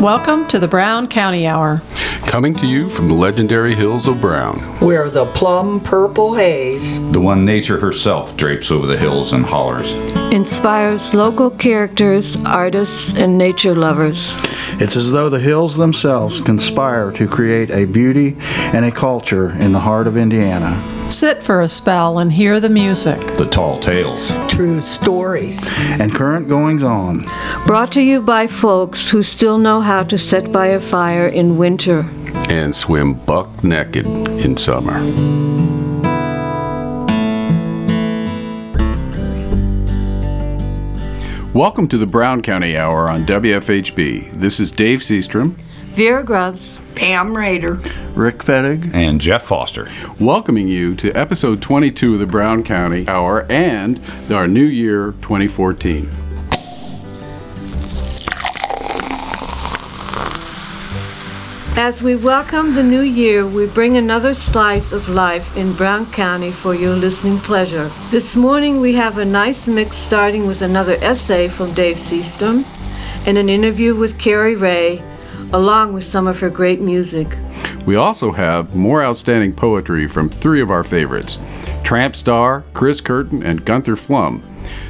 Welcome to the Brown County Hour. Coming to you from the legendary hills of Brown. Where the plum purple haze, the one nature herself drapes over the hills and hollers, inspires local characters, artists, and nature lovers. It's as though the hills themselves conspire to create a beauty and a culture in the heart of Indiana. Sit for a spell and hear the music, the tall tales, true stories, and current goings on. Brought to you by folks who still know how to set by a fire in winter and swim buck naked in summer. Welcome to the Brown County Hour on WFHB. This is Dave Seastrom, Vera Grubbs, Pam Rader, Rick Fettig, and Jeff Foster. Welcoming you to episode 22 of the Brown County Hour and our new year 2014. As we welcome the new year, we bring another slice of life in Brown County for your listening pleasure. This morning we have a nice mix starting with another essay from Dave Seastrom and an interview with Carrie Ray, along with some of her great music. We also have more outstanding poetry from three of our favorites Tramp Starr, Chris Curtin, and Gunther Flumm.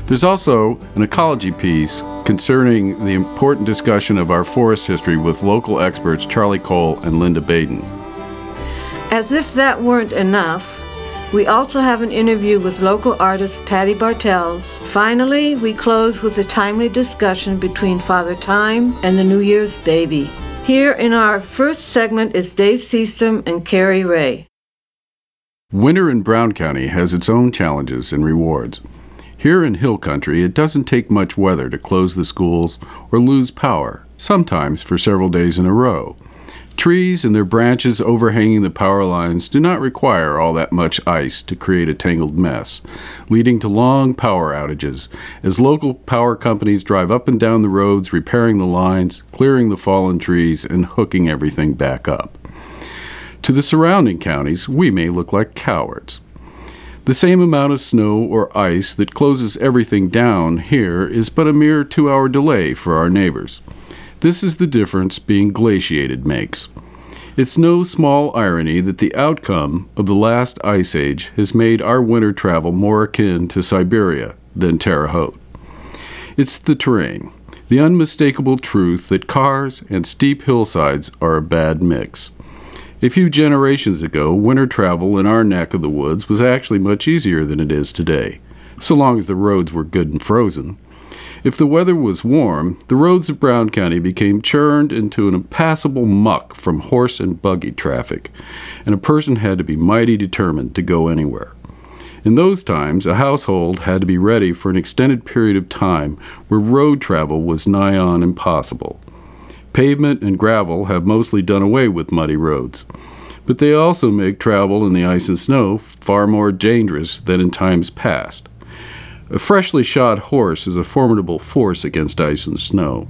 There's also an ecology piece concerning the important discussion of our forest history with local experts Charlie Cole and Linda Baden. As if that weren't enough, we also have an interview with local artist Patty Bartels. Finally, we close with a timely discussion between Father Time and the New Year's baby. Here in our first segment is Dave Seastrom and Carrie Ray. Winter in Brown County has its own challenges and rewards. Here in Hill Country, it doesn't take much weather to close the schools or lose power, sometimes for several days in a row. Trees and their branches overhanging the power lines do not require all that much ice to create a tangled mess, leading to long power outages as local power companies drive up and down the roads repairing the lines, clearing the fallen trees, and hooking everything back up. To the surrounding counties, we may look like cowards. The same amount of snow or ice that closes everything down here is but a mere two hour delay for our neighbors. This is the difference being glaciated makes. It's no small irony that the outcome of the last ice age has made our winter travel more akin to Siberia than Terre Haute. It's the terrain, the unmistakable truth that cars and steep hillsides are a bad mix. A few generations ago, winter travel in our neck of the woods was actually much easier than it is today, so long as the roads were good and frozen. If the weather was warm, the roads of Brown County became churned into an impassable muck from horse and buggy traffic, and a person had to be mighty determined to go anywhere. In those times, a household had to be ready for an extended period of time where road travel was nigh on impossible. Pavement and gravel have mostly done away with muddy roads, but they also make travel in the ice and snow far more dangerous than in times past. A freshly shod horse is a formidable force against ice and snow.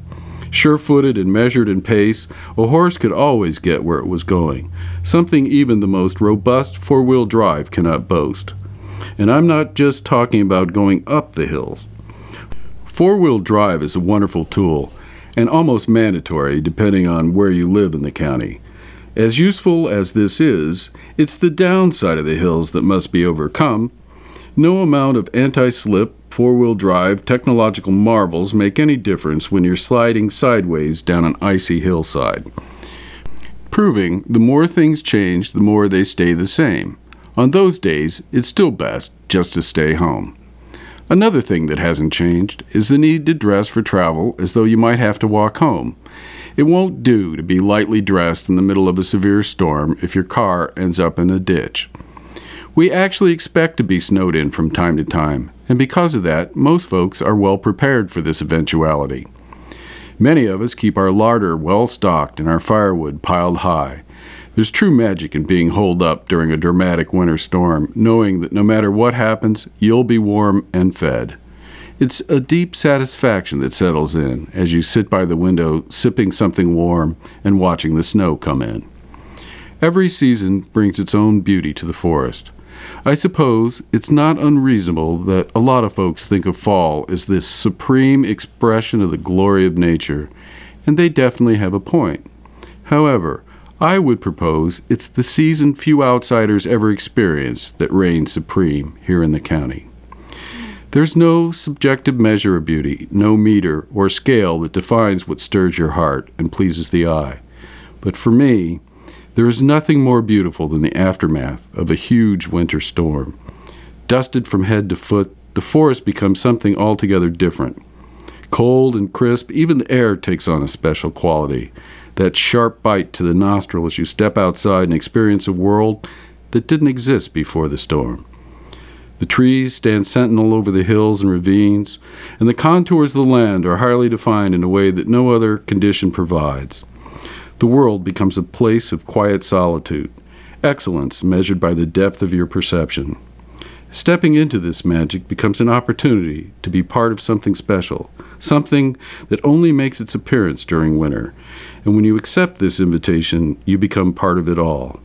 Sure footed and measured in pace, a horse could always get where it was going, something even the most robust four wheel drive cannot boast. And I'm not just talking about going up the hills. Four wheel drive is a wonderful tool and almost mandatory depending on where you live in the county. As useful as this is, it's the downside of the hills that must be overcome. No amount of anti slip, four wheel drive, technological marvels make any difference when you're sliding sideways down an icy hillside. Proving the more things change, the more they stay the same. On those days, it's still best just to stay home. Another thing that hasn't changed is the need to dress for travel as though you might have to walk home. It won't do to be lightly dressed in the middle of a severe storm if your car ends up in a ditch. We actually expect to be snowed in from time to time, and because of that, most folks are well prepared for this eventuality. Many of us keep our larder well stocked and our firewood piled high. There's true magic in being holed up during a dramatic winter storm, knowing that no matter what happens, you'll be warm and fed. It's a deep satisfaction that settles in as you sit by the window sipping something warm and watching the snow come in. Every season brings its own beauty to the forest. I suppose it's not unreasonable that a lot of folks think of fall as this supreme expression of the glory of nature, and they definitely have a point. However, I would propose it's the season few outsiders ever experience that reigns supreme here in the county. There's no subjective measure of beauty, no meter or scale that defines what stirs your heart and pleases the eye. But for me, there is nothing more beautiful than the aftermath of a huge winter storm. Dusted from head to foot, the forest becomes something altogether different. Cold and crisp, even the air takes on a special quality. That sharp bite to the nostril as you step outside and experience a world that didn't exist before the storm. The trees stand sentinel over the hills and ravines, and the contours of the land are highly defined in a way that no other condition provides. The world becomes a place of quiet solitude, excellence measured by the depth of your perception. Stepping into this magic becomes an opportunity to be part of something special, something that only makes its appearance during winter. And when you accept this invitation, you become part of it all.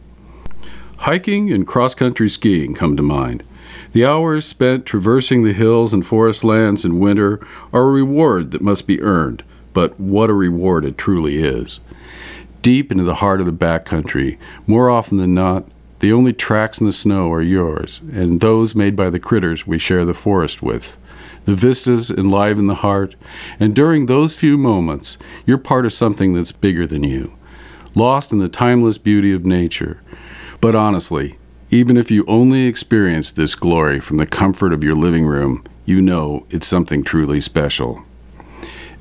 Hiking and cross country skiing come to mind. The hours spent traversing the hills and forest lands in winter are a reward that must be earned, but what a reward it truly is. Deep into the heart of the backcountry, more often than not, the only tracks in the snow are yours, and those made by the critters we share the forest with. The vistas enliven the heart, and during those few moments, you're part of something that's bigger than you, lost in the timeless beauty of nature. But honestly, even if you only experience this glory from the comfort of your living room, you know it's something truly special.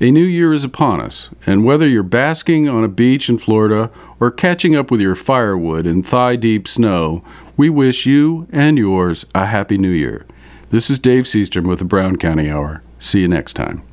A new year is upon us, and whether you're basking on a beach in Florida or catching up with your firewood in thigh deep snow, we wish you and yours a happy new year. This is Dave Seastrom with the Brown County Hour. See you next time.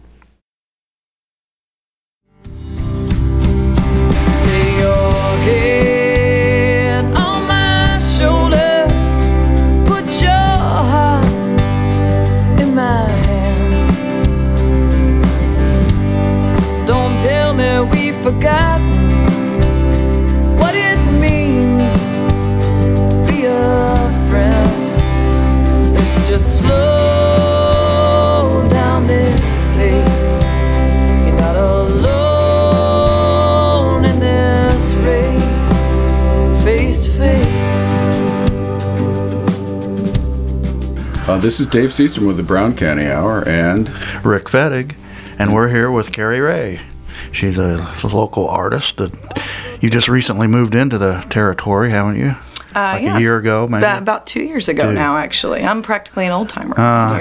This is Dave Seastrom with the Brown County Hour, and Rick Fettig, and we're here with Carrie Ray. She's a local artist that you just recently moved into the territory, haven't you? Uh, Like yeah, a year ago, maybe. About, about two years ago Two. now, actually. I'm practically an old timer. uh,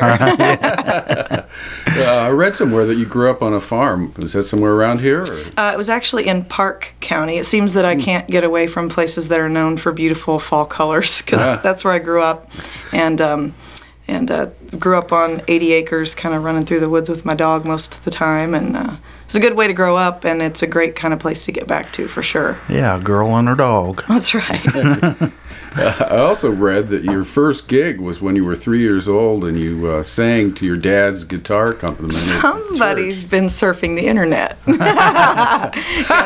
I read somewhere that you grew up on a farm. Is that somewhere around here? Or? Uh, it was actually in Parke County. It seems that I can't get away from places that are known for beautiful fall colors because Yeah. that's where I grew up, and um, and uh, grew up on 80 acres, kind of running through the woods with my dog most of the time, and uh, it's a good way to grow up, and it's a great kind of place to get back to for sure. Yeah, a girl and her dog. That's right. I also read that your first gig was when you were three years old and you uh, sang to your dad's guitar accompaniment. at Somebody's church. been surfing the internet. yeah,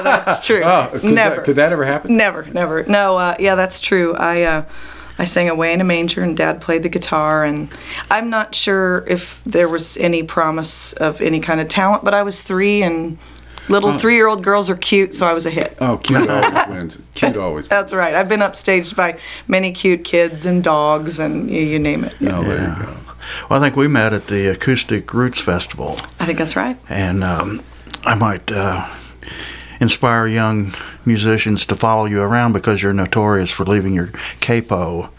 that's true. Oh, could Never. That, could that ever happen? Never, never. No, uh, yeah, that's true. I uh, I sang away in a manger, and Dad played the guitar, and I'm not sure if there was any promise of any kind of talent, but I was three, and little three-year-old girls are cute, so I was a hit. Oh, cute always wins. Cute always wins. That's right. I've been upstaged by many cute kids and dogs, and you, you name it. Oh, there you go. Well, I think we met at the Acoustic Roots Festival, I think that's right. and um, I might uh, inspire young musicians to follow you around because you're notorious for leaving your capo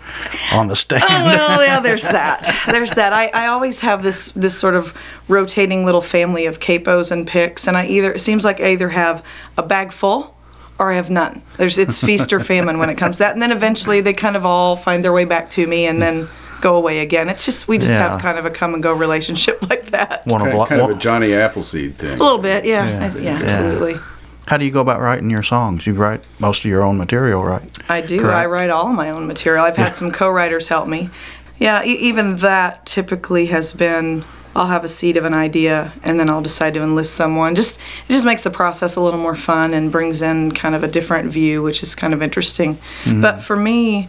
on the oh, stand. Oh, well, yeah, there's that. There's that. I, I always have this this sort of rotating little family of capos and picks, and I either it seems like I either have a bag full or I have none. There's it's feast or famine when it comes to that, and then eventually they kind of all find their way back to me, and then go away again. It's just we just Yeah. have kind of a come and go relationship like that. One of Kind, lo- kind of a Johnny Appleseed thing. A little bit, yeah, I- yeah, absolutely. How do you go about writing your songs? You write most of your own material, right? I do. Correct. I write all my own material. I've had some co-writers help me. Yeah, e- even that typically has been I'll have a seed of an idea and then I'll decide to enlist someone. Just it just makes the process a little more fun and brings in kind of a different view, which is kind of interesting. But for me,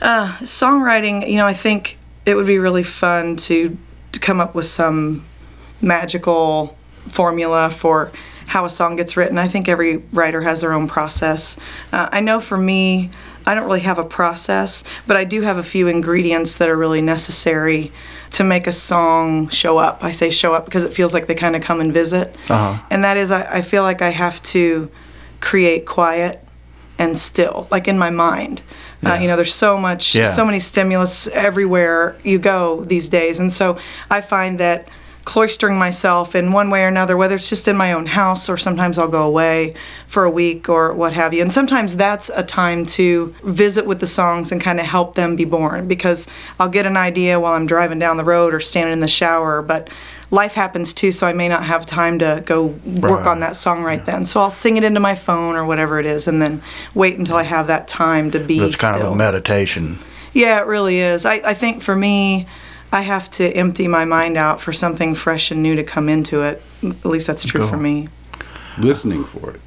uh, songwriting, you know, I think it would be really fun to, to come up with some magical formula for how a song gets written. I think every writer has their own process. Uh, I know for me, I don't really have a process, but I do have a few ingredients that are really necessary to make a song show up. I say show up because it feels like they kind of come and visit. Uh-huh. And that is, I, I feel like I have to create quiet and still, like in my mind. Uh, you know, there's so much, Yeah. so many stimulus everywhere you go these days. And so I find that cloistering myself in one way or another, whether it's just in my own house or sometimes I'll go away for a week or what have you. And sometimes that's a time to visit with the songs and kind of help them be born because I'll get an idea while I'm driving down the road or standing in the shower, but life happens too, so I may not have time to go work Right. on that song right then. So I'll sing it into my phone or whatever it is and then wait until I have that time to be It's kind still. of a meditation. Yeah, it really is. I, I think for me, I have to empty my mind out for something fresh and new to come into it. At least that's true for me. Listening for it.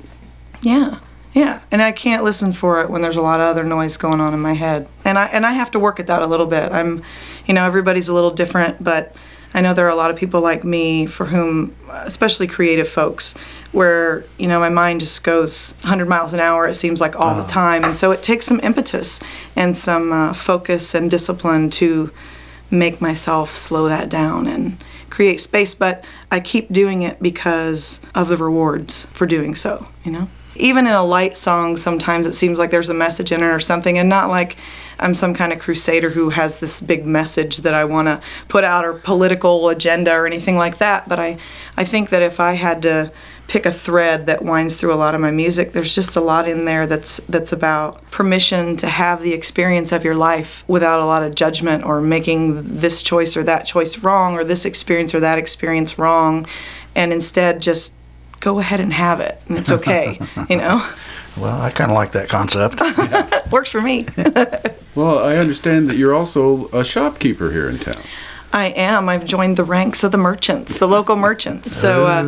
Yeah. Yeah, and I can't listen for it when there's a lot of other noise going on in my head. And I and I have to work at that a little bit. I'm you know, everybody's a little different, but I know there are a lot of people like me for whom especially creative folks where, you know, my mind just goes 100 miles an hour it seems like all the time. And so it takes some impetus and some uh, focus and discipline to make myself slow that down and create space, but I keep doing it because of the rewards for doing so, you know? Even in a light song, sometimes it seems like there's a message in it or something, and not like I'm some kind of crusader who has this big message that I want to put out or political agenda or anything like that. But I, I think that if I had to pick a thread that winds through a lot of my music. There's just a lot in there that's that's about permission to have the experience of your life without a lot of judgment or making this choice or that choice wrong or this experience or that experience wrong, and instead just go ahead and have it, and it's okay. you know, Well, I kind of like that concept. works for me. Well, I understand that you're also a shopkeeper here in town. I am. I've joined the ranks of the merchants, the local merchants. So, uh,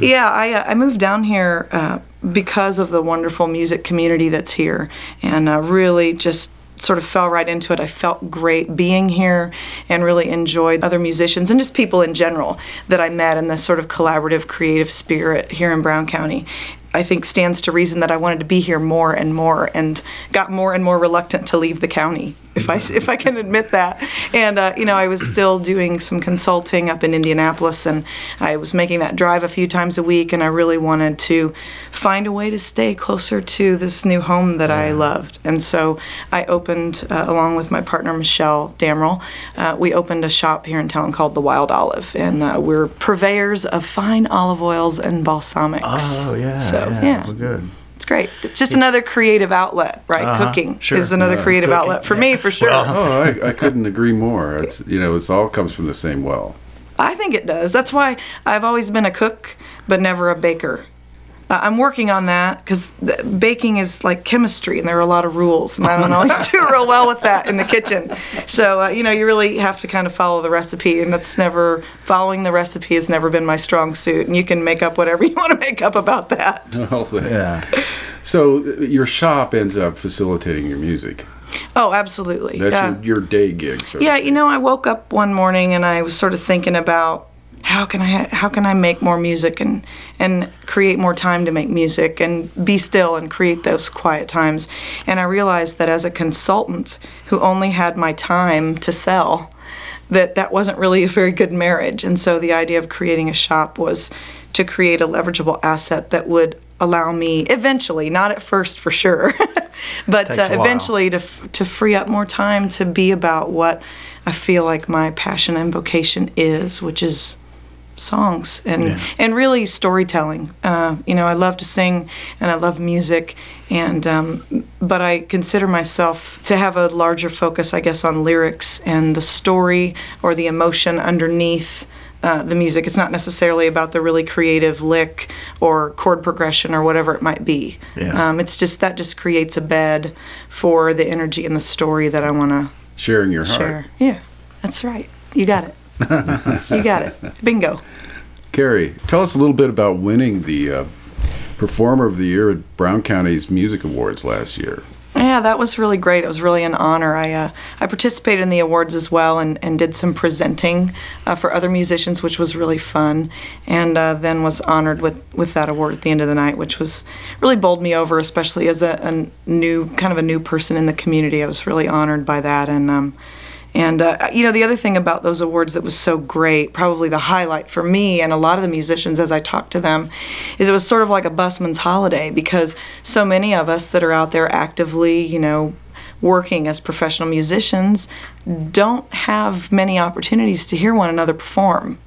yeah, I, uh, I moved down here uh, because of the wonderful music community that's here, and uh, really just sort of fell right into it. I felt great being here and really enjoyed other musicians and just people in general that I met in this sort of collaborative, creative spirit here in Brown County. I think stands to reason that I wanted to be here more and more, and got more and more reluctant to leave the county, if I if I can admit that. And uh, you know, I was still doing some consulting up in Indianapolis, and I was making that drive a few times a week, and I really wanted to find a way to stay closer to this new home that I loved. And so I opened, uh, along with my partner Michelle Damrell, uh, we opened a shop here in town called the Wild Olive, and uh, we're purveyors of fine olive oils and balsamics. Oh, yeah. So, yeah. yeah. Well, good. It's great. It's just another creative outlet, right? Uh-huh, Cooking sure. is another Yeah. creative Cooking, outlet for yeah. me, for sure. Oh, I, I couldn't agree more. It's you know, it's all comes from the same well. I think it does. That's why I've always been a cook, but never a baker. Uh, I'm working on that because baking is like chemistry, and there are a lot of rules, and I don't always do real well with that in the kitchen. So uh, you know, you really have to kind of follow the recipe, and that's never following the recipe has never been my strong suit. And you can make up whatever you want to make up about that. Well, Yeah. So uh, your shop ends up facilitating your music. Oh, absolutely. That's Yeah. your, your day gig. So Yeah, you know, I woke up one morning and I was sort of thinking about how can I how can I make more music and and create more time to make music and be still and create those quiet times. And I realized that as a consultant who only had my time to sell, that that wasn't really a very good marriage. And so the idea of creating a shop was to create a leverageable asset that would allow me eventually, not at first for sure, but uh, eventually to f- to free up more time to be about what I feel like my passion and vocation is, which is songs and Yeah. and really storytelling. Uh, you know, I love to sing and I love music, and um, but I consider myself to have a larger focus, I guess, on lyrics and the story or the emotion underneath. Uh, the music. It's not necessarily about the really creative lick or chord progression or whatever it might be. Yeah. Um, it's just that just creates a bed for the energy and the story that I want to sharing your heart. share. Yeah, that's right. You got it. You got it. Bingo. Carrie, tell us a little bit about winning the uh, Performer of the Year at Brown County's Music Awards last year. Yeah, that was really great. It was really an honor. I uh, I participated in the awards as well and, and did some presenting uh, for other musicians, which was really fun. And uh, then was honored with, with that award at the end of the night, which was really bowled me over, especially as a, a new kind of a new person in the community. I was really honored by that. And um, and uh, you know, the other thing about those awards that was so great, probably the highlight for me and a lot of the musicians as I talked to them, is it was sort of like a busman's holiday because so many of us that are out there actively, you know, working as professional musicians don't have many opportunities to hear one another perform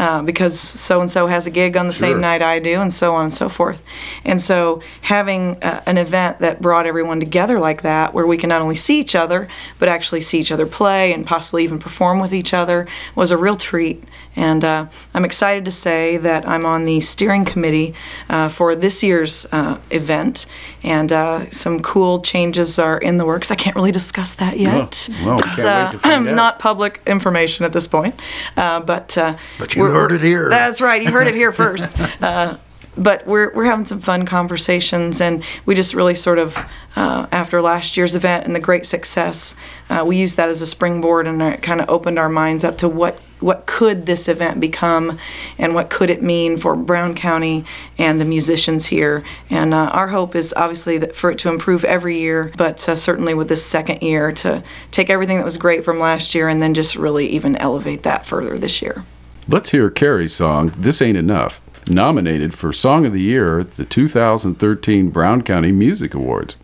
uh, because so and so has a gig on the Sure. same night I do, and so on and so forth. And so, having uh, an event that brought everyone together like that, where we can not only see each other, but actually see each other play and possibly even perform with each other, was a real treat. And uh, I'm excited to say that I'm on the steering committee uh, for this year's uh, event, and uh, some cool changes are in the works. I can't really discuss that yet. well, we it's can't wait to find out. not public information at this point, uh, but uh, But you we're- heard it here. That's right, you heard it here first. Uh, but we're, we're having some fun conversations, and we just really sort of, uh, after last year's event and the great success, uh, we used that as a springboard and it kind of opened our minds up to what what could this event become and what could it mean for Brown County and the musicians here. And uh, our hope is obviously that for it to improve every year, but uh, certainly with this second year to take everything that was great from last year and then just really even elevate that further this year. Let's hear Carrie's song, This Ain't Enough, nominated for Song of the Year at the 2013 Brown County Music Awards.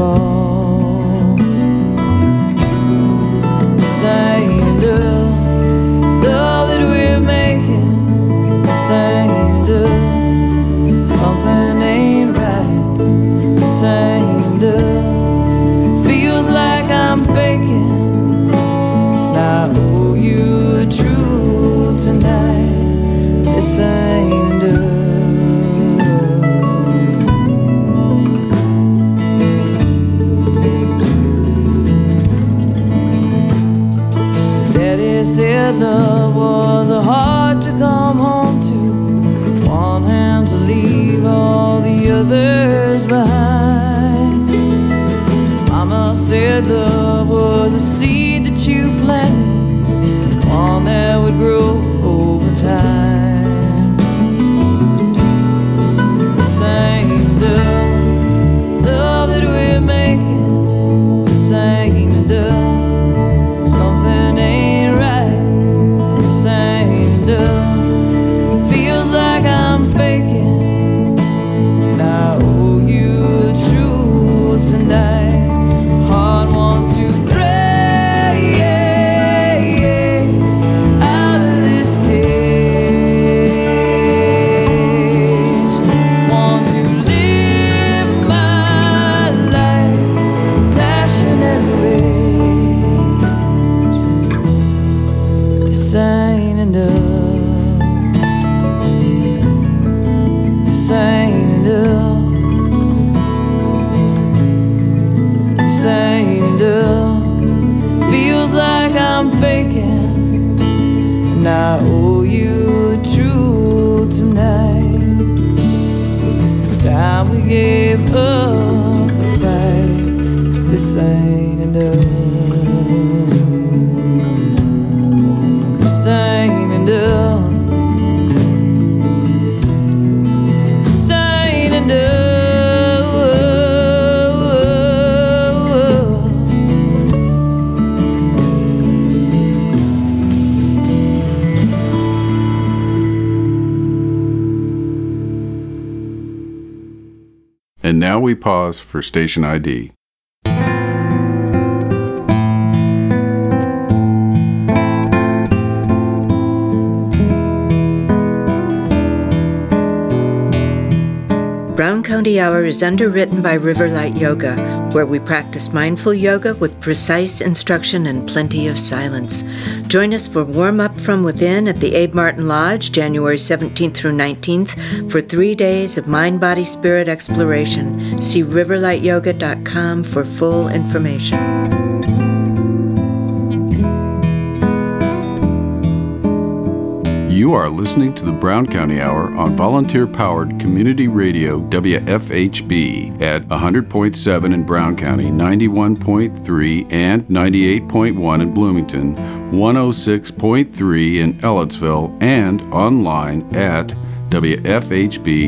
Fall. Said love was a hard to come home to. One hand to leave all the others behind. Mama said love was a seed that you planted, one that would grow pause for station ID. Brown County Hour is underwritten by Riverlight Yoga, where we practice mindful yoga with precise instruction and plenty of silence. Join us for Warm Up From Within at the Abe Martin Lodge, January 17th through 19th, for three days of mind, body, spirit exploration. See riverlightyoga.com for full information. You are listening to the Brown County Hour on volunteer powered community radio WFHB at 100.7 in Brown County, 91.3 and 98.1 in Bloomington, 106.3 in Ellettsville, and online at WFHB.org.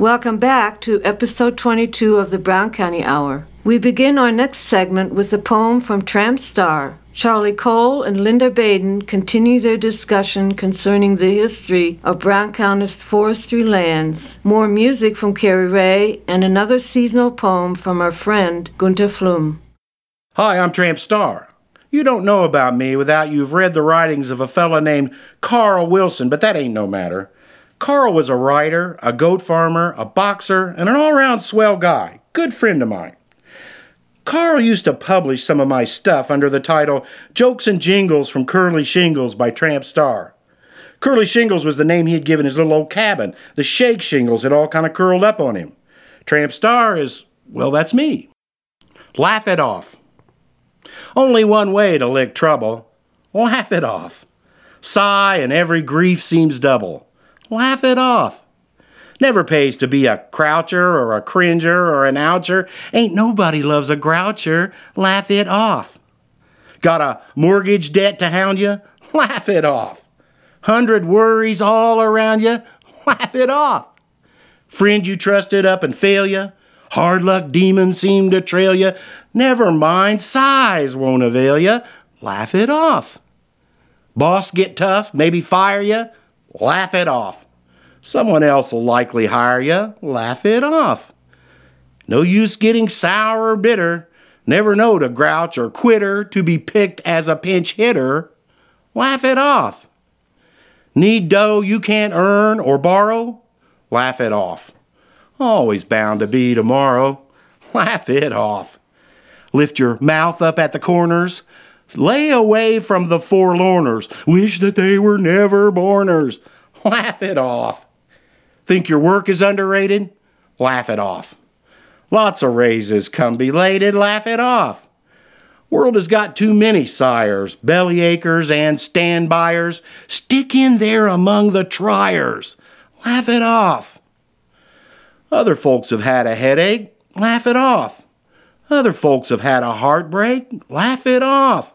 Welcome back to episode 22 of the Brown County Hour. We begin our next segment with a poem from Tramp Starr. Charlie Cole and Linda Baden continue their discussion concerning the history of Brown County's forestry lands. More music from Carrie Ray and another seasonal poem from our friend Gunther Flumm. Hi, I'm Tramp Starr. You don't know about me without you've read the writings of a fellow named Carl Wilson, but that ain't no matter. Carl was a writer, a goat farmer, a boxer, and an all round swell guy. Good friend of mine. Carl used to publish some of my stuff under the title Jokes and Jingles from Curly Shingles by Tramp Starr. Curly Shingles was the name he had given his little old cabin. The shake shingles had all kind of curled up on him. Tramp Starr is, well, that's me. Laugh it off. Only one way to lick trouble. Laugh it off. Sigh and every grief seems double. Laugh it off. Never pays to be a croucher or a cringer or an oucher. Ain't nobody loves a groucher. Laugh it off. Got a mortgage debt to hound you? Laugh it off. Hundred worries all around you? Laugh it off. Friend you trusted up and fail you? Hard luck demons seem to trail you? Never mind, sighs won't avail you. Laugh it off. Boss get tough, maybe fire you? Laugh it off. Someone else will likely hire you. Laugh it off. No use getting sour or bitter. Never know to grouch or quitter to be picked as a pinch hitter. Laugh it off. Need dough you can't earn or borrow? Laugh it off. Always bound to be tomorrow. Laugh it off. Lift your mouth up at the corners. Lay away from the forlorners. Wish that they were never borners. Laugh it off. Think your work is underrated? Laugh it off. Lots of raises come belated, laugh it off. World has got too many sires, belly achers, and stand buyers. Stick in there among the triers. Laugh it off. Other folks have had a headache. Laugh it off. Other folks have had a heartbreak. Laugh it off.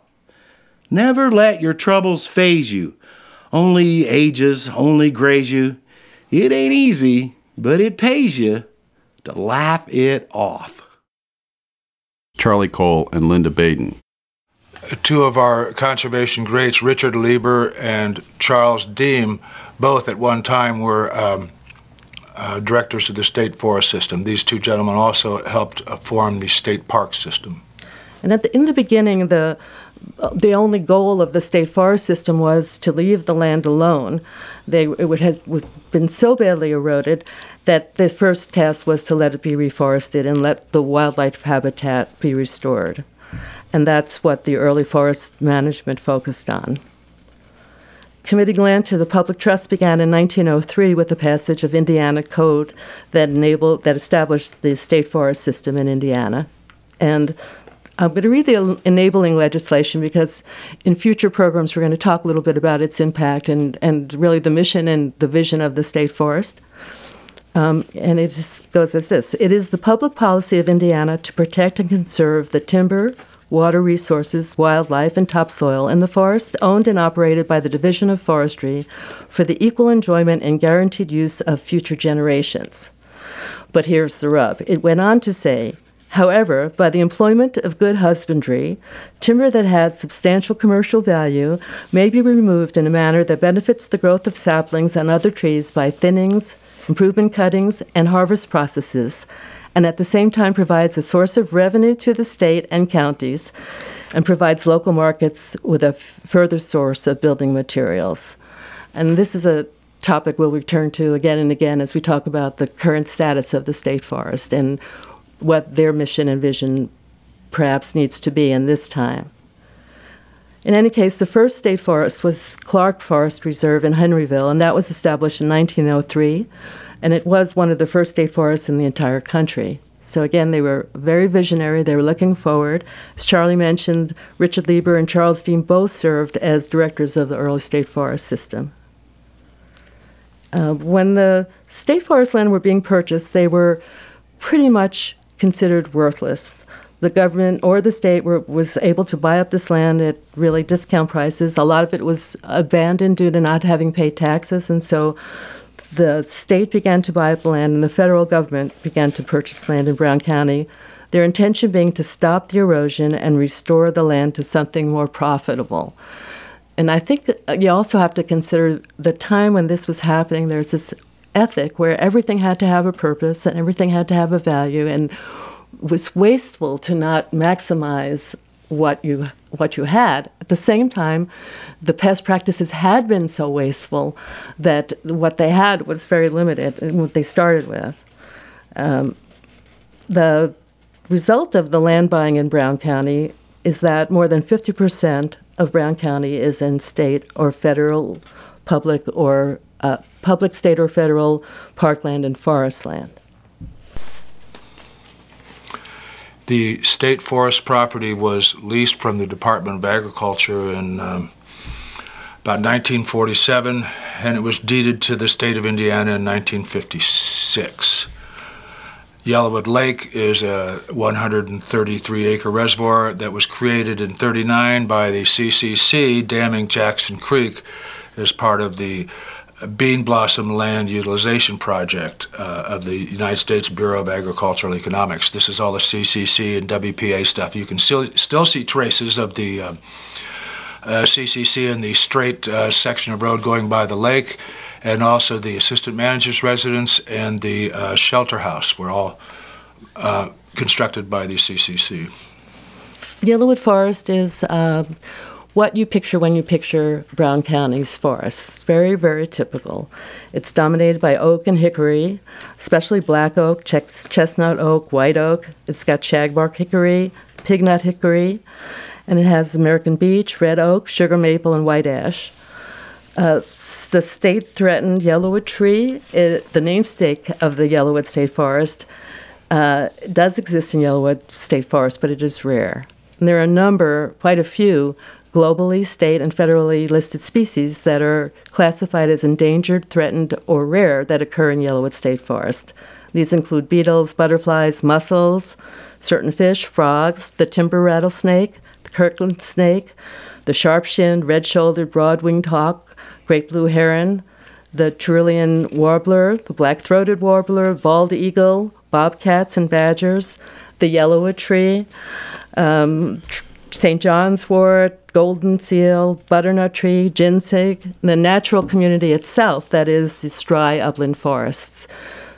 Never let your troubles phase you. Only ages, only graze you. It ain't easy, but it pays you to laugh it off. Charlie Cole and Linda Baden. Two of our conservation greats, Richard Lieber and Charles Deam, both at one time were um, uh, directors of the state forest system. These two gentlemen also helped uh, form the state park system. And at the, in the beginning, the the only goal of the state forest system was to leave the land alone. They it would have was been so badly eroded that the first task was to let it be reforested and let the wildlife habitat be restored. And that's what the early forest management focused on. Committing land to the public trust began in 1903 with the passage of Indiana Code that enabled that established the state forest system in Indiana. And I'm going to read the enabling legislation because in future programs we're going to talk a little bit about its impact and, and really the mission and the vision of the state forest. Um, and it just goes as this It is the public policy of Indiana to protect and conserve the timber, water resources, wildlife, and topsoil in the forest owned and operated by the Division of Forestry for the equal enjoyment and guaranteed use of future generations. But here's the rub it went on to say However, by the employment of good husbandry, timber that has substantial commercial value may be removed in a manner that benefits the growth of saplings and other trees by thinnings, improvement cuttings, and harvest processes, and at the same time provides a source of revenue to the state and counties and provides local markets with a f- further source of building materials. And this is a topic we'll return to again and again as we talk about the current status of the state forest and what their mission and vision perhaps needs to be in this time. In any case, the first state forest was Clark Forest Reserve in Henryville, and that was established in 1903, and it was one of the first state forests in the entire country. So again, they were very visionary. They were looking forward. As Charlie mentioned, Richard Lieber and Charles Deam both served as directors of the early state forest system. Uh, when the state forest land were being purchased, they were pretty much considered worthless. The government or the state were, was able to buy up this land at really discount prices. A lot of it was abandoned due to not having paid taxes, and so the state began to buy up land, and the federal government began to purchase land in Brown County. Their intention being to stop the erosion and restore the land to something more profitable. And I think you also have to consider the time when this was happening. There's this ethic where everything had to have a purpose and everything had to have a value, and was wasteful to not maximize what you what you had. At the same time, the past practices had been so wasteful that what they had was very limited in what they started with. Um, the result of the land buying in Brown County is that more than 50% of Brown County is in state or federal, public or uh, public, state, or federal parkland and forest land. The state forest property was leased from the Department of Agriculture in um, about 1947, and it was deeded to the state of Indiana in 1956. Yellowwood Lake is a 133 acre reservoir that was created in 39 by the CCC damming Jackson Creek as part of the Bean Blossom Land Utilization Project uh, of the United States Bureau of Agricultural Economics. This is all the CCC and WPA stuff. You can still, still see traces of the uh, uh, CCC in the straight uh, section of road going by the lake, and also the assistant manager's residence and the uh, shelter house were all uh, constructed by the CCC. Yellowwood Forest is what you picture when you picture Brown County's forests. Very, very typical. It's dominated by oak and hickory, especially black oak, ch- chestnut oak, white oak. It's got shagbark hickory, pignut hickory, and it has American beech, red oak, sugar maple, and white ash. Uh, the state threatened Yellowwood tree, it, the namesake of the Yellowwood State Forest, uh, does exist in Yellowwood State Forest, but it is rare. And there are a number, quite a few, globally, state, and federally listed species that are classified as endangered, threatened, or rare that occur in Yellowwood State Forest. These include beetles, butterflies, mussels, certain fish, frogs, the timber rattlesnake, the Kirtland snake, the sharp shinned, red shouldered, broad winged hawk, great blue heron, the cerulean warbler, the black throated warbler, bald eagle, bobcats and badgers, the yellowwood tree, um, St. John's wort, golden seal, butternut tree, ginseng, the natural community itself, that is, these dry upland forests.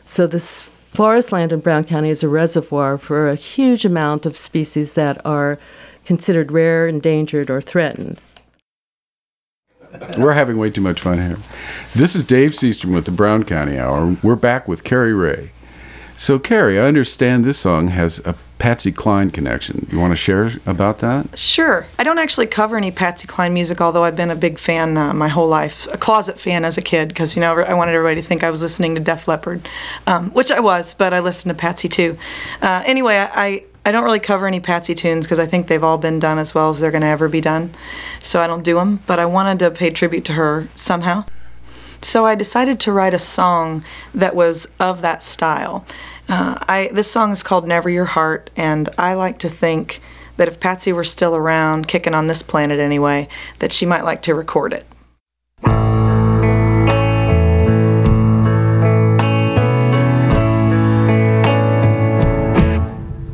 So, this forest land in Brown County is a reservoir for a huge amount of species that are considered rare, endangered, or threatened. We're having way too much fun here. This is Dave Seastrom with the Brown County Hour. We're back with Carrie Ray. So, Carrie, I understand this song has a Patsy Cline connection. You want to share about that? Sure. I don't actually cover any Patsy Cline music, although I've been a big fan uh, my whole life, a closet fan as a kid, because you know I wanted everybody to think I was listening to Def Leppard, um, which I was, but I listened to Patsy too. Uh, anyway, I, I I don't really cover any Patsy tunes because I think they've all been done as well as they're going to ever be done. So I don't do them, but I wanted to pay tribute to her somehow. So I decided to write a song that was of that style. Uh, I this song is called "Never Your Heart," and I like to think that if Patsy were still around, kicking on this planet anyway, that she might like to record it.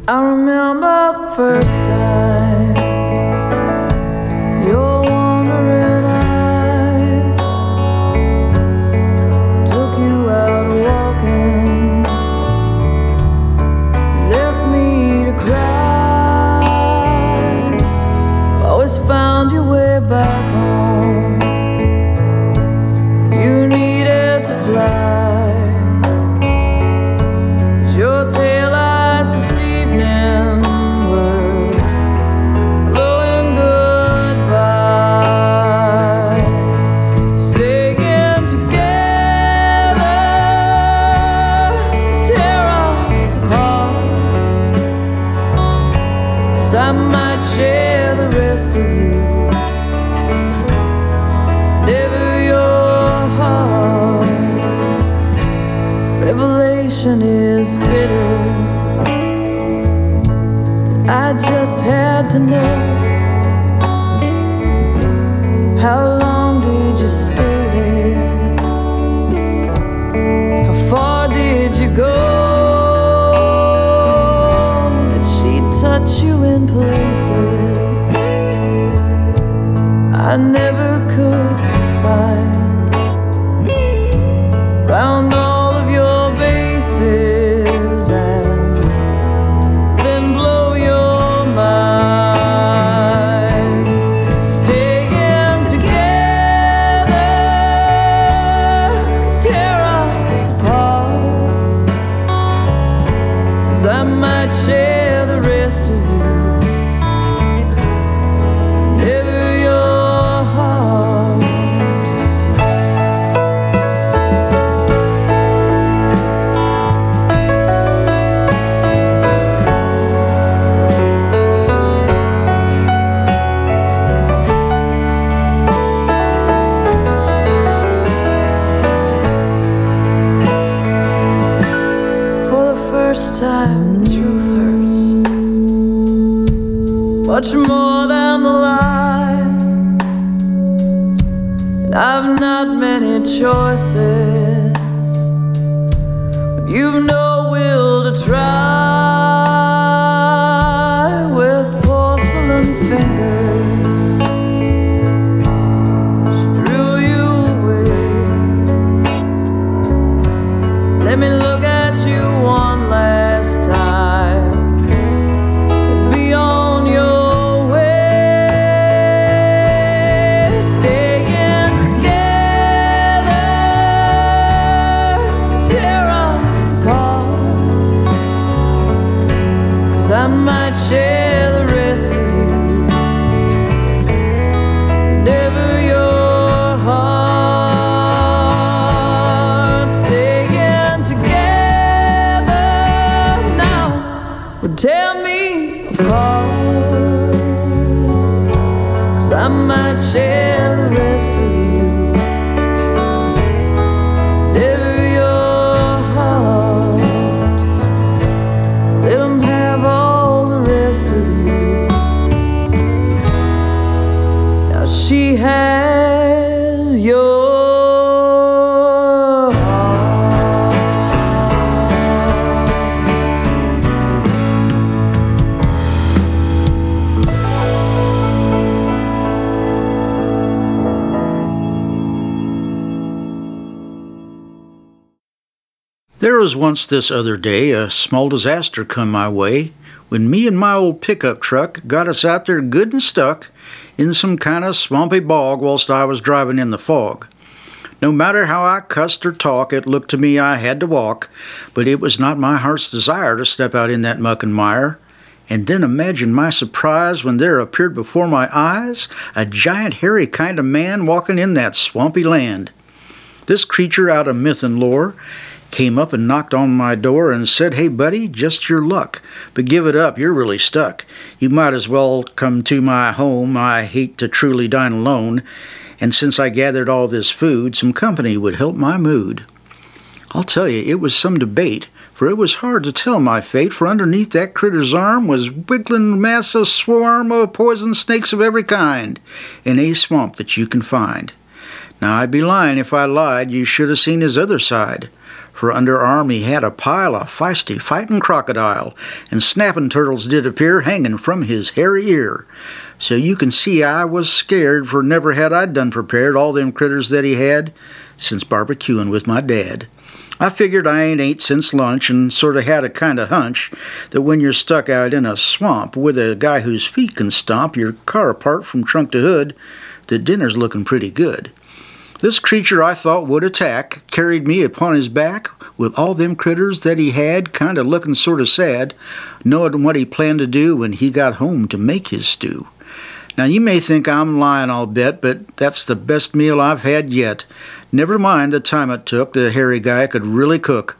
I first might There was once this other day a small disaster come my way when me and my old pickup truck got us out there good and stuck in some kind of swampy bog whilst I was driving in the fog. No matter how I cussed or talk, it looked to me I had to walk, but it was not my heart's desire to step out in that muck and mire. And then imagine my surprise when there appeared before my eyes a giant hairy kind of man walking in that swampy land. This creature out of myth and lore came up and knocked on my door and said, Hey, buddy, just your luck, but give it up, you're really stuck. You might as well come to my home. I hate to truly dine alone, and since I gathered all this food, some company would help my mood. I'll tell you, it was some debate, for it was hard to tell my fate, for underneath that critter's arm was wiggling mass of swarm of poison snakes of every kind, in a swamp that you can find. Now I'd be lying if I lied, you should have seen his other side. For under arm he had a pile of feisty fightin' crocodile, and snappin' turtles did appear hangin' from his hairy ear. So you can see I was scared, for never had I done prepared all them critters that he had since barbecuing with my dad. I figured I ain't ate since lunch and sort of had a kind of hunch that when you're stuck out in a swamp with a guy whose feet can stomp your car apart from trunk to hood, the dinner's looking pretty good. This creature I thought would attack carried me upon his back with all them critters that he had, kind of looking sort of sad, knowing what he planned to do when he got home to make his stew. Now you may think I'm lying, I'll bet, but that's the best meal I've had yet. Never mind the time it took, the hairy guy could really cook.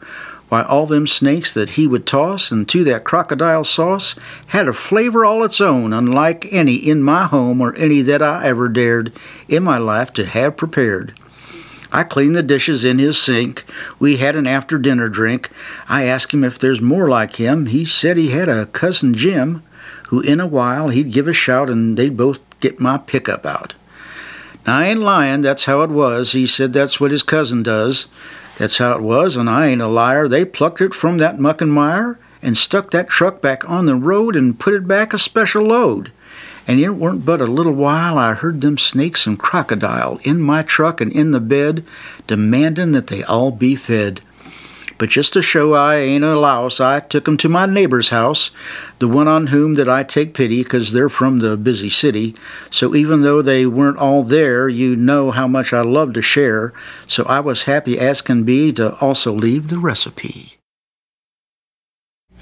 Why, all them snakes that he would toss into that crocodile sauce had a flavor all its own, unlike any in my home or any that I ever dared in my life to have prepared. I cleaned the dishes in his sink. We had an after dinner drink. I asked him if there's more like him. He said he had a cousin Jim, who in a while he'd give a shout and they'd both get my pickup out. Now, I ain't lying, that's how it was. He said that's what his cousin does. That's how it was, and I ain't a liar. They plucked it from that muck and mire and stuck that truck back on the road and put it back a special load. And it weren't but a little while I heard them snakes and crocodile in my truck and in the bed, demanding that they all be fed. But just to show I ain't a louse, I took 'em to my neighbor's house, the one on whom that I take pity, 'cause they're from the busy city. So even though they weren't all there, you know how much I love to share. So I was happy as can be to also leave the recipe.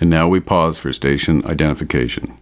And now we pause for station identification.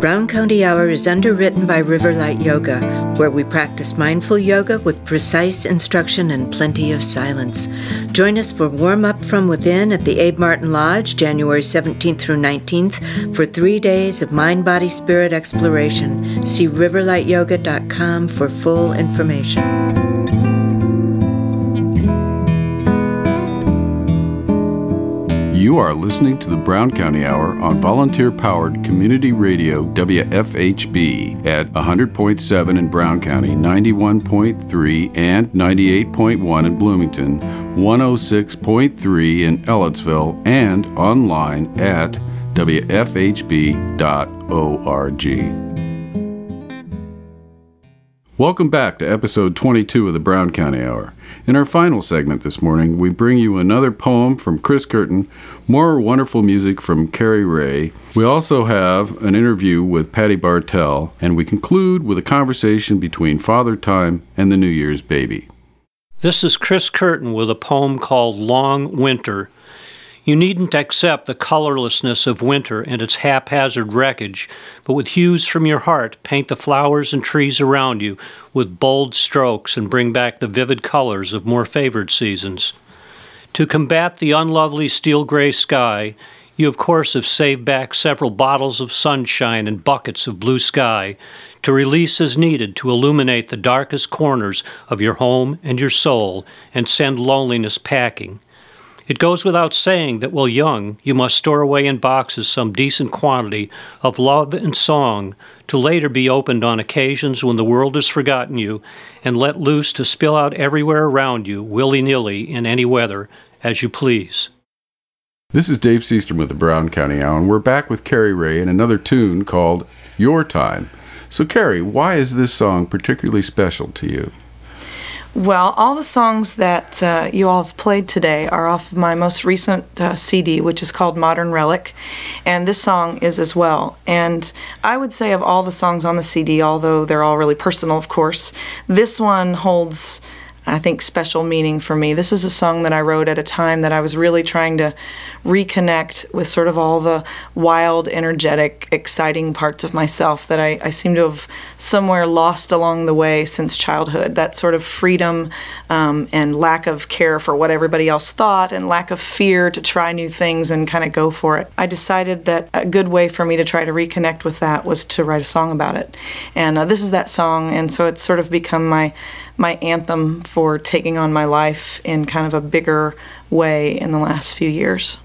Brown County Hour is underwritten by Riverlight Yoga, where we practice mindful yoga with precise instruction and plenty of silence. Join us for Warm Up From Within at the Abe Martin Lodge, January 17th through 19th, for three days of mind body spirit exploration. See riverlightyoga.com for full information. You are listening to the Brown County Hour on volunteer powered community radio WFHB at 100.7 in Brown County, 91.3 and 98.1 in Bloomington, 106.3 in Ellettsville, and online at WFHB.org. Welcome back to episode 22 of the Brown County Hour. In our final segment this morning, we bring you another poem from Chris Curtin, more wonderful music from Carrie Ray. We also have an interview with Patty Bartels, and we conclude with a conversation between Father Time and the New Year's baby. This is Chris Curtin with a poem called Long Winter. You needn't accept the colorlessness of winter and its haphazard wreckage, but with hues from your heart, paint the flowers and trees around you with bold strokes and bring back the vivid colors of more favored seasons. To combat the unlovely steel gray sky, you of course have saved back several bottles of sunshine and buckets of blue sky to release as needed to illuminate the darkest corners of your home and your soul and send loneliness packing. It goes without saying that while young, you must store away in boxes some decent quantity of love and song to later be opened on occasions when the world has forgotten you and let loose to spill out everywhere around you, willy nilly, in any weather, as you please. This is Dave Seastrom with the Brown County Hour, and we're back with Carrie Ray and another tune called Your Time. So, Carrie, why is this song particularly special to you? Well, all the songs that uh, you all have played today are off of my most recent uh, CD, which is called Modern Relic, and this song is as well. And I would say, of all the songs on the CD, although they're all really personal, of course, this one holds. I think special meaning for me. This is a song that I wrote at a time that I was really trying to reconnect with sort of all the wild, energetic, exciting parts of myself that I, I seem to have somewhere lost along the way since childhood. That sort of freedom um, and lack of care for what everybody else thought and lack of fear to try new things and kind of go for it. I decided that a good way for me to try to reconnect with that was to write a song about it. And uh, this is that song, and so it's sort of become my my anthem for taking on my life in kind of a bigger way in the last few years.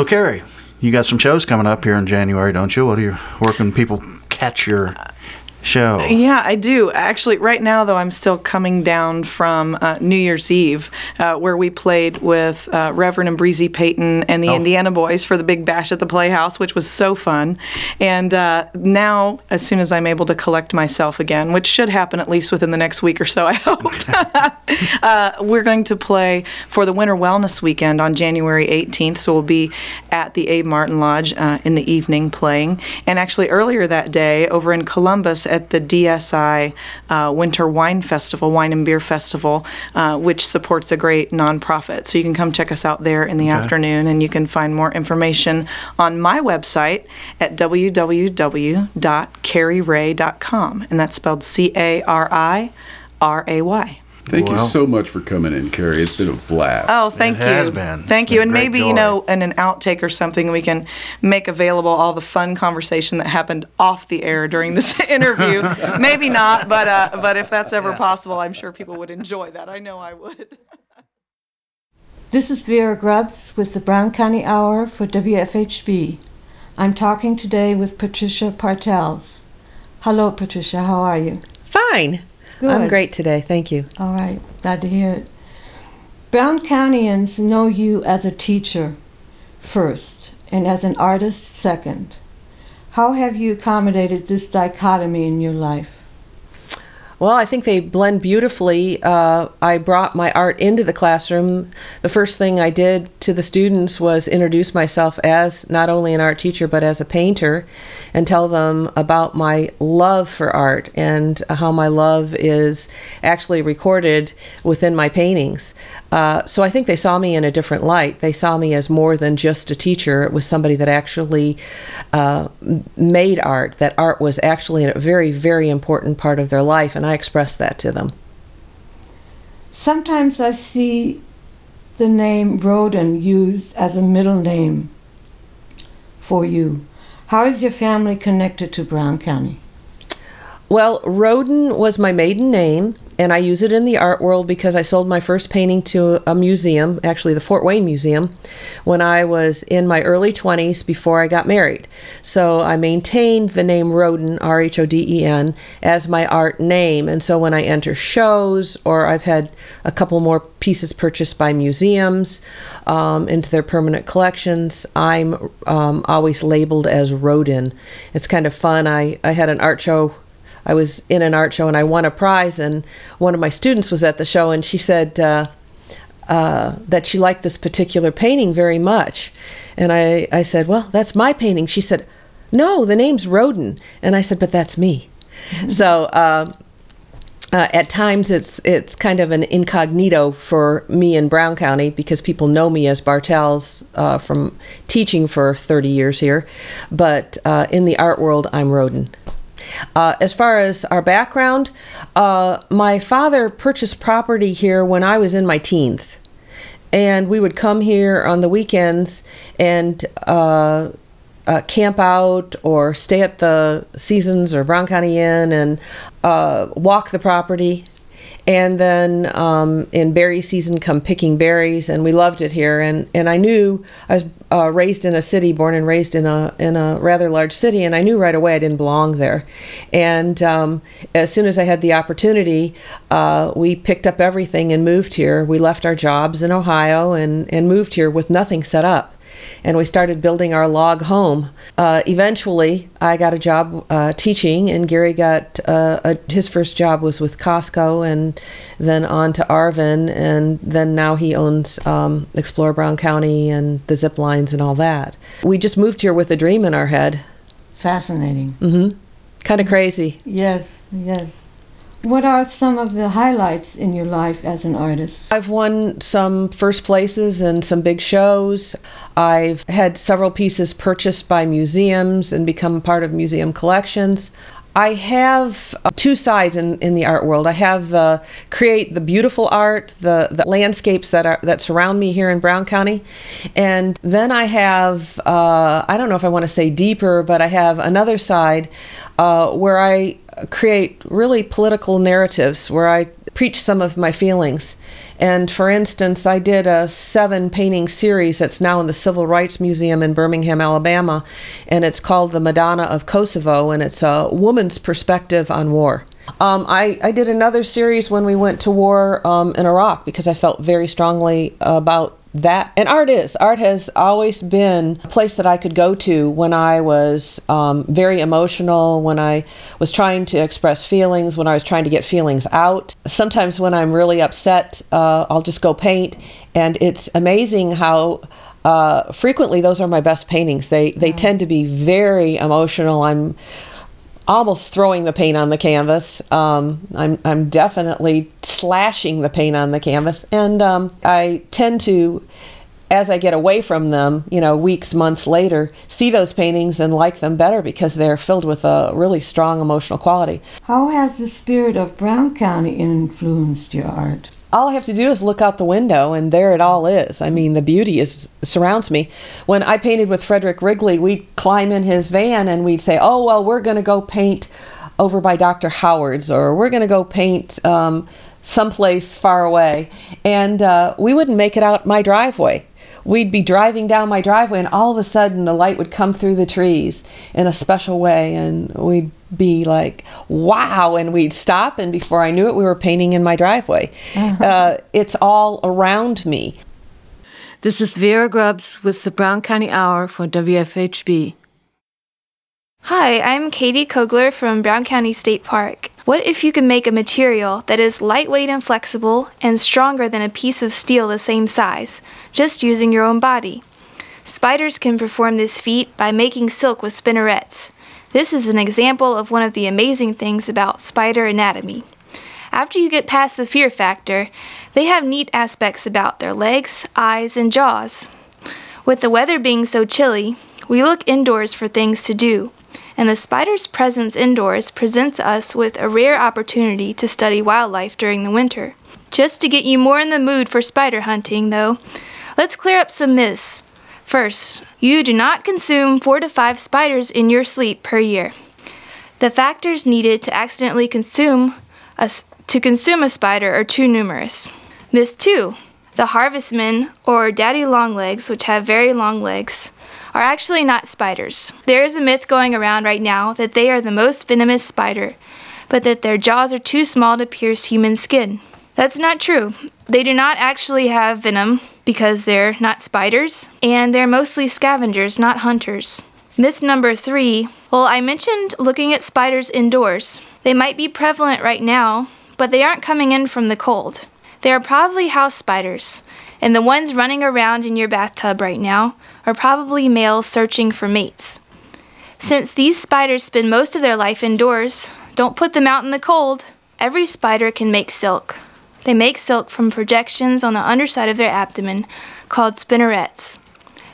So, Carrie, you got some shows coming up here in January, don't you? What are you? Where can people catch your show? Yeah, I do. Actually, right now, though, I'm still coming down from uh, New Year's Eve, uh, where we played with uh, Reverend and Breezy Peyton and the Oh. Indiana Boys for the Big Bash at the Playhouse, which was so fun. And uh, now, as soon as I'm able to collect myself again, which should happen at least within the next week or so, I hope, uh, we're going to play for the Winter Wellness Weekend on January 18th. So we'll be at the Abe Martin Lodge uh, in the evening playing. And actually, earlier that day, over in Columbus at the DSI uh, Winter Wine Festival, Wine and Beer Festival, uh, which supports a great nonprofit. So you can come check us out there in the Okay. afternoon, and you can find more information on my website at www.carrieray.com. And that's spelled C A R I R A Y. Thank you so much for coming in, Carrie. It's been a blast. Oh, thank you. has been. Thank It's you. been And a great maybe, you know, in an outtake or something, we can make available all the fun conversation that happened off the air during this interview. maybe not, but uh, but if that's ever possible, I'm sure people would enjoy that. I know I would. This is Vera Grubbs with the Brown County Hour for WFHB. I'm talking today with Patricia Bartels. Hello, Patricia. How are you? Fine. Good. I'm great today. Thank you. All right. Glad to hear it. Brown Countyans know you as a teacher first and as an artist second. How have you accommodated this dichotomy in your life? Well, I think they blend beautifully. Uh, I brought my art into the classroom. The first thing I did to the students was introduce myself as not only an art teacher but as a painter and tell them about my love for art and how my love is actually recorded within my paintings. Uh, so I think they saw me in a different light. They saw me as more than just a teacher. It was somebody that actually uh, made art, that art was actually a very, very important part of their life, and I expressed that to them. Sometimes I see the name Rhoden used as a middle name for you. How is your family connected to Brown County? Well, Rhoden was my maiden name, and I use it in the art world because I sold my first painting to a museum, actually the Fort Wayne Museum, when I was in my early 20s before I got married. So I maintained the name Rhoden, R H O D E N, as my art name. And so when I enter shows, or I've had a couple more pieces purchased by museums um, into their permanent collections, I'm um, always labeled as Rhoden. It's kind of fun. I, I had an art show I was in an art show and I won a prize, and one of my students was at the show, and she said uh, uh, that she liked this particular painting very much. And I, I said, Well, that's my painting. She said, No, the name's Rhoden. And I said, But that's me. So, uh, uh, at times it's it's kind of an incognito for me in Brown County because people know me as Bartels uh, from teaching for 30 years here, but uh, in the art world I'm Rhoden. Uh, as far as our background, uh, my father purchased property here when I was in my teens. And we would come here on the weekends and uh, uh camp out or stay at the Seasons or Brown County Inn and uh, walk the property and then um, in berry season come picking berries and we loved it here. And, and i knew i was uh, raised in a city born and raised in a, in a rather large city and i knew right away i didn't belong there. And um, as soon as i had the opportunity uh, we picked up everything and moved here. We left our jobs in ohio and, and moved here with nothing set up and we started building our log home. Uh, eventually, I got a job uh, teaching, and Gary got uh, a, his first job was with Costco, and then on to Arvin, and then now he owns um, Explore Brown County and the zip lines and all that. We just moved here with a dream in our head. Fascinating. Mm-hmm. Kind of crazy. Yes, yes. What are some of the highlights in your life as an artist? I've won some first places and some big shows. I've had several pieces purchased by museums and become part of museum collections. I have uh, two sides in, in the art world. I have the create the beautiful art, the, the landscapes that are that surround me here in Brown County, and then I have uh, I don't know if I want to say deeper, but I have another side uh, where I create really political narratives where I preach some of my feelings. And for instance, I did a seven painting series that's now in the Civil Rights Museum in Birmingham, Alabama, and it's called The Madonna of Kosovo, and it's a woman's perspective on war. Um, I, I did another series when we went to war um, in Iraq because I felt very strongly about that and art is. Art has always been a place that i could go to when i was um, very emotional when i was trying to express feelings when i was trying to get feelings out. Sometimes when i'm really upset uh, i'll just go paint and it's amazing how uh, frequently those are my best paintings. They they tend to be very emotional. I'm almost throwing the paint on the canvas. Um, I'm, I'm definitely slashing the paint on the canvas. And um, I tend to, as I get away from them, you know, weeks, months later, see those paintings and like them better because they're filled with a really strong emotional quality. How has the spirit of Brown County influenced your art? All I have to do is look out the window and there it all is. I mean, the beauty is surrounds me. When I painted with Frederick Wrigley, we'd climb in his van and we'd say, "Oh, well, we're going to go paint over by Dr. Howard's or we're going to go paint um, someplace far away." And uh, we wouldn't make it out my driveway we'd be driving down my driveway and all of a sudden the light would come through the trees in a special way and we'd be like wow and we'd stop and before i knew it we were painting in my driveway uh-huh. uh, it's all around me this is vera grubbs with the brown county hour for wfhb Hi, I'm Katie Kogler from Brown County State Park. What if you could make a material that is lightweight and flexible and stronger than a piece of steel the same size, just using your own body? Spiders can perform this feat by making silk with spinnerets. This is an example of one of the amazing things about spider anatomy. After you get past the fear factor, they have neat aspects about their legs, eyes, and jaws. With the weather being so chilly, we look indoors for things to do, and the spider's presence indoors presents us with a rare opportunity to study wildlife during the winter. Just to get you more in the mood for spider hunting, though, let's clear up some myths. First, you do not consume four to five spiders in your sleep per year. The factors needed to accidentally consume a, to consume a spider are too numerous. Myth 2. The harvestmen, or daddy longlegs, which have very long legs, are actually not spiders. There is a myth going around right now that they are the most venomous spider, but that their jaws are too small to pierce human skin. That's not true. They do not actually have venom because they're not spiders, and they're mostly scavengers, not hunters. Myth number three well, I mentioned looking at spiders indoors. They might be prevalent right now, but they aren't coming in from the cold. They are probably house spiders, and the ones running around in your bathtub right now are probably males searching for mates. Since these spiders spend most of their life indoors, don't put them out in the cold. Every spider can make silk. They make silk from projections on the underside of their abdomen called spinnerets.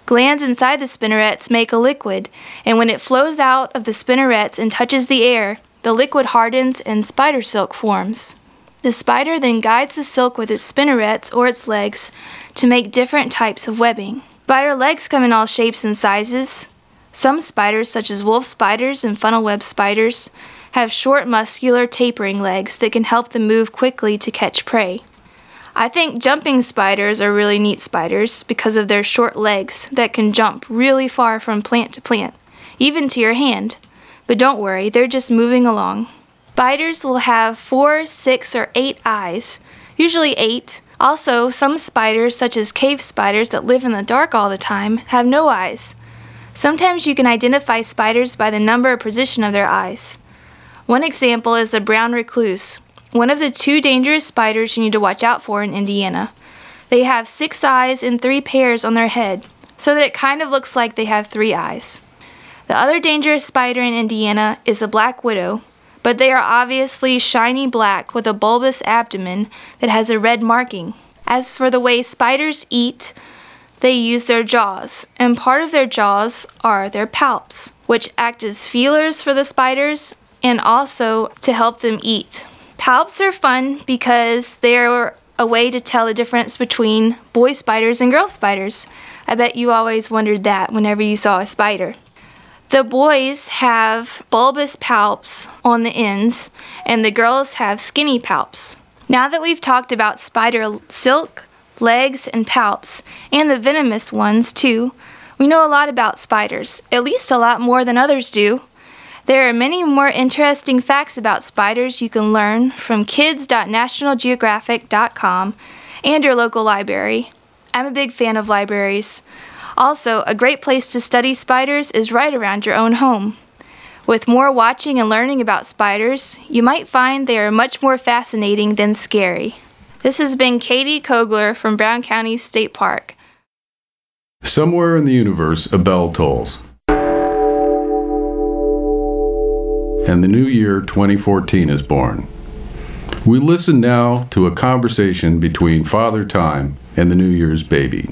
Glands inside the spinnerets make a liquid, and when it flows out of the spinnerets and touches the air, the liquid hardens and spider silk forms. The spider then guides the silk with its spinnerets or its legs to make different types of webbing. Spider legs come in all shapes and sizes. Some spiders, such as wolf spiders and funnel web spiders, have short, muscular, tapering legs that can help them move quickly to catch prey. I think jumping spiders are really neat spiders because of their short legs that can jump really far from plant to plant, even to your hand. But don't worry, they're just moving along. Spiders will have four, six, or eight eyes, usually eight. Also, some spiders, such as cave spiders that live in the dark all the time, have no eyes. Sometimes you can identify spiders by the number or position of their eyes. One example is the brown recluse, one of the two dangerous spiders you need to watch out for in Indiana. They have six eyes and three pairs on their head, so that it kind of looks like they have three eyes. The other dangerous spider in Indiana is the black widow, but they are obviously shiny black with a bulbous abdomen that has a red marking. As for the way spiders eat, they use their jaws, and part of their jaws are their palps, which act as feelers for the spiders and also to help them eat. Palps are fun because they're a way to tell the difference between boy spiders and girl spiders. I bet you always wondered that whenever you saw a spider. The boys have bulbous palps on the ends, and the girls have skinny palps. Now that we've talked about spider silk, legs, and palps, and the venomous ones too, we know a lot about spiders, at least a lot more than others do. There are many more interesting facts about spiders you can learn from kids.nationalgeographic.com and your local library. I'm a big fan of libraries. Also, a great place to study spiders is right around your own home. With more watching and learning about spiders, you might find they are much more fascinating than scary. This has been Katie Kogler from Brown County State Park. Somewhere in the universe, a bell tolls. And the new year 2014 is born. We listen now to a conversation between Father Time and the New Year's baby.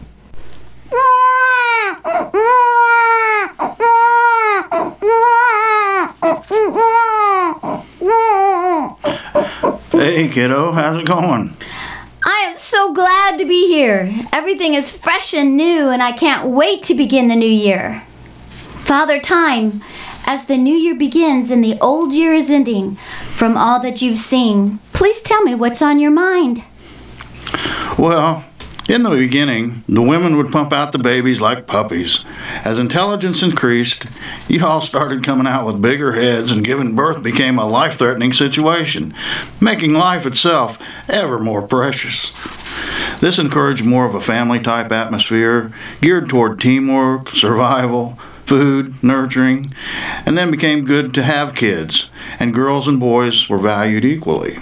Hey, kiddo, how's it going? I am so glad to be here. Everything is fresh and new, and I can't wait to begin the new year. Father Time, as the new year begins and the old year is ending, from all that you've seen, please tell me what's on your mind. Well, in the beginning, the women would pump out the babies like puppies. As intelligence increased, you all started coming out with bigger heads, and giving birth became a life threatening situation, making life itself ever more precious. This encouraged more of a family type atmosphere geared toward teamwork, survival, food, nurturing, and then became good to have kids, and girls and boys were valued equally.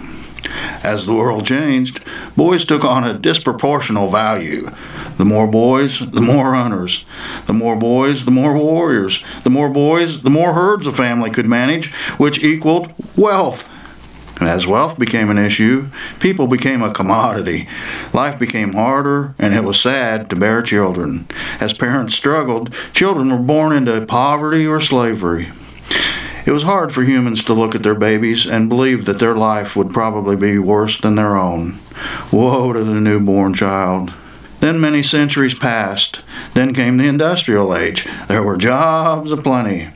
As the world changed, boys took on a disproportional value. The more boys, the more hunters. The more boys, the more warriors. The more boys, the more herds a family could manage, which equaled wealth. And as wealth became an issue, people became a commodity. Life became harder, and it was sad to bear children. As parents struggled, children were born into poverty or slavery. It was hard for humans to look at their babies and believe that their life would probably be worse than their own. Woe to the newborn child. Then many centuries passed. Then came the industrial age. There were jobs aplenty.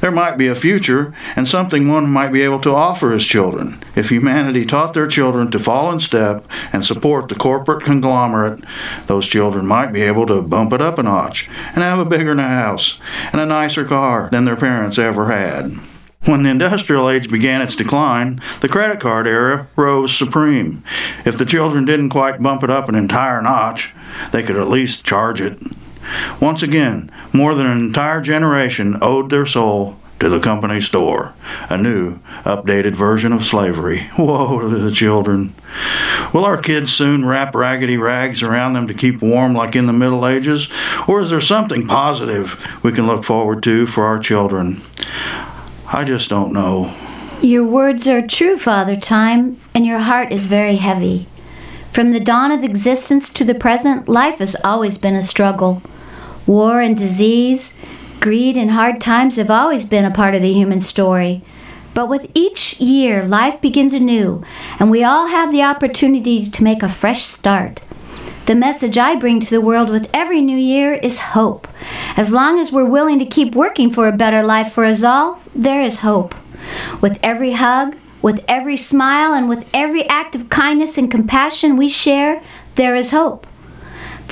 There might be a future and something one might be able to offer his children. If humanity taught their children to fall in step and support the corporate conglomerate, those children might be able to bump it up a notch and have a bigger house and a nicer car than their parents ever had. When the industrial age began its decline, the credit card era rose supreme. If the children didn't quite bump it up an entire notch, they could at least charge it. Once again, more than an entire generation owed their soul to the company store, a new, updated version of slavery. Woe to the children. Will our kids soon wrap raggedy rags around them to keep warm like in the Middle Ages? Or is there something positive we can look forward to for our children? I just don't know. Your words are true, Father Time, and your heart is very heavy. From the dawn of existence to the present, life has always been a struggle. War and disease, greed and hard times have always been a part of the human story. But with each year, life begins anew, and we all have the opportunity to make a fresh start. The message I bring to the world with every new year is hope. As long as we're willing to keep working for a better life for us all, there is hope. With every hug, with every smile, and with every act of kindness and compassion we share, there is hope.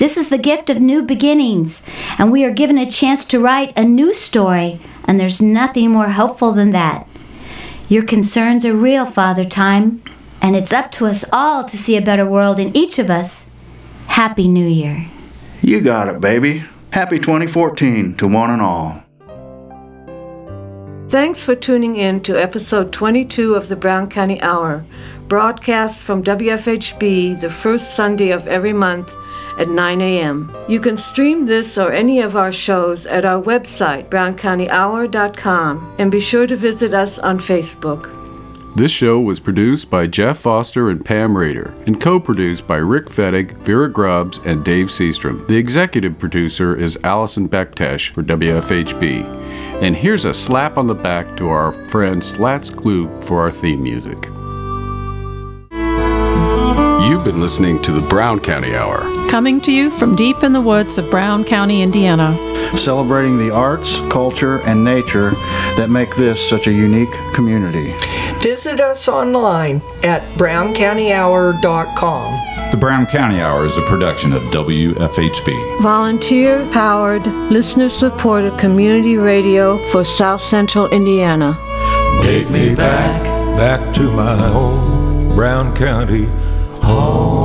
This is the gift of new beginnings, and we are given a chance to write a new story, and there's nothing more hopeful than that. Your concerns are real, Father Time, and it's up to us all to see a better world in each of us. Happy New Year. You got it, baby. Happy 2014 to one and all. Thanks for tuning in to episode 22 of the Brown County Hour, broadcast from WFHB the first Sunday of every month at 9 a.m. You can stream this or any of our shows at our website, browncountyhour.com, and be sure to visit us on Facebook. This show was produced by Jeff Foster and Pam Rader and co produced by Rick Fettig, Vera Grubbs, and Dave Seastrom. The executive producer is Allison Bektesh for WFHB. And here's a slap on the back to our friend Slats Klug for our theme music. You've been listening to the Brown County Hour. Coming to you from deep in the woods of Brown County, Indiana. Celebrating the arts, culture, and nature that make this such a unique community. Visit us online at browncountyhour.com. The Brown County Hour is a production of WFHB. Volunteer powered, listener supported community radio for South Central Indiana. Take me back, back to my home, Brown County home.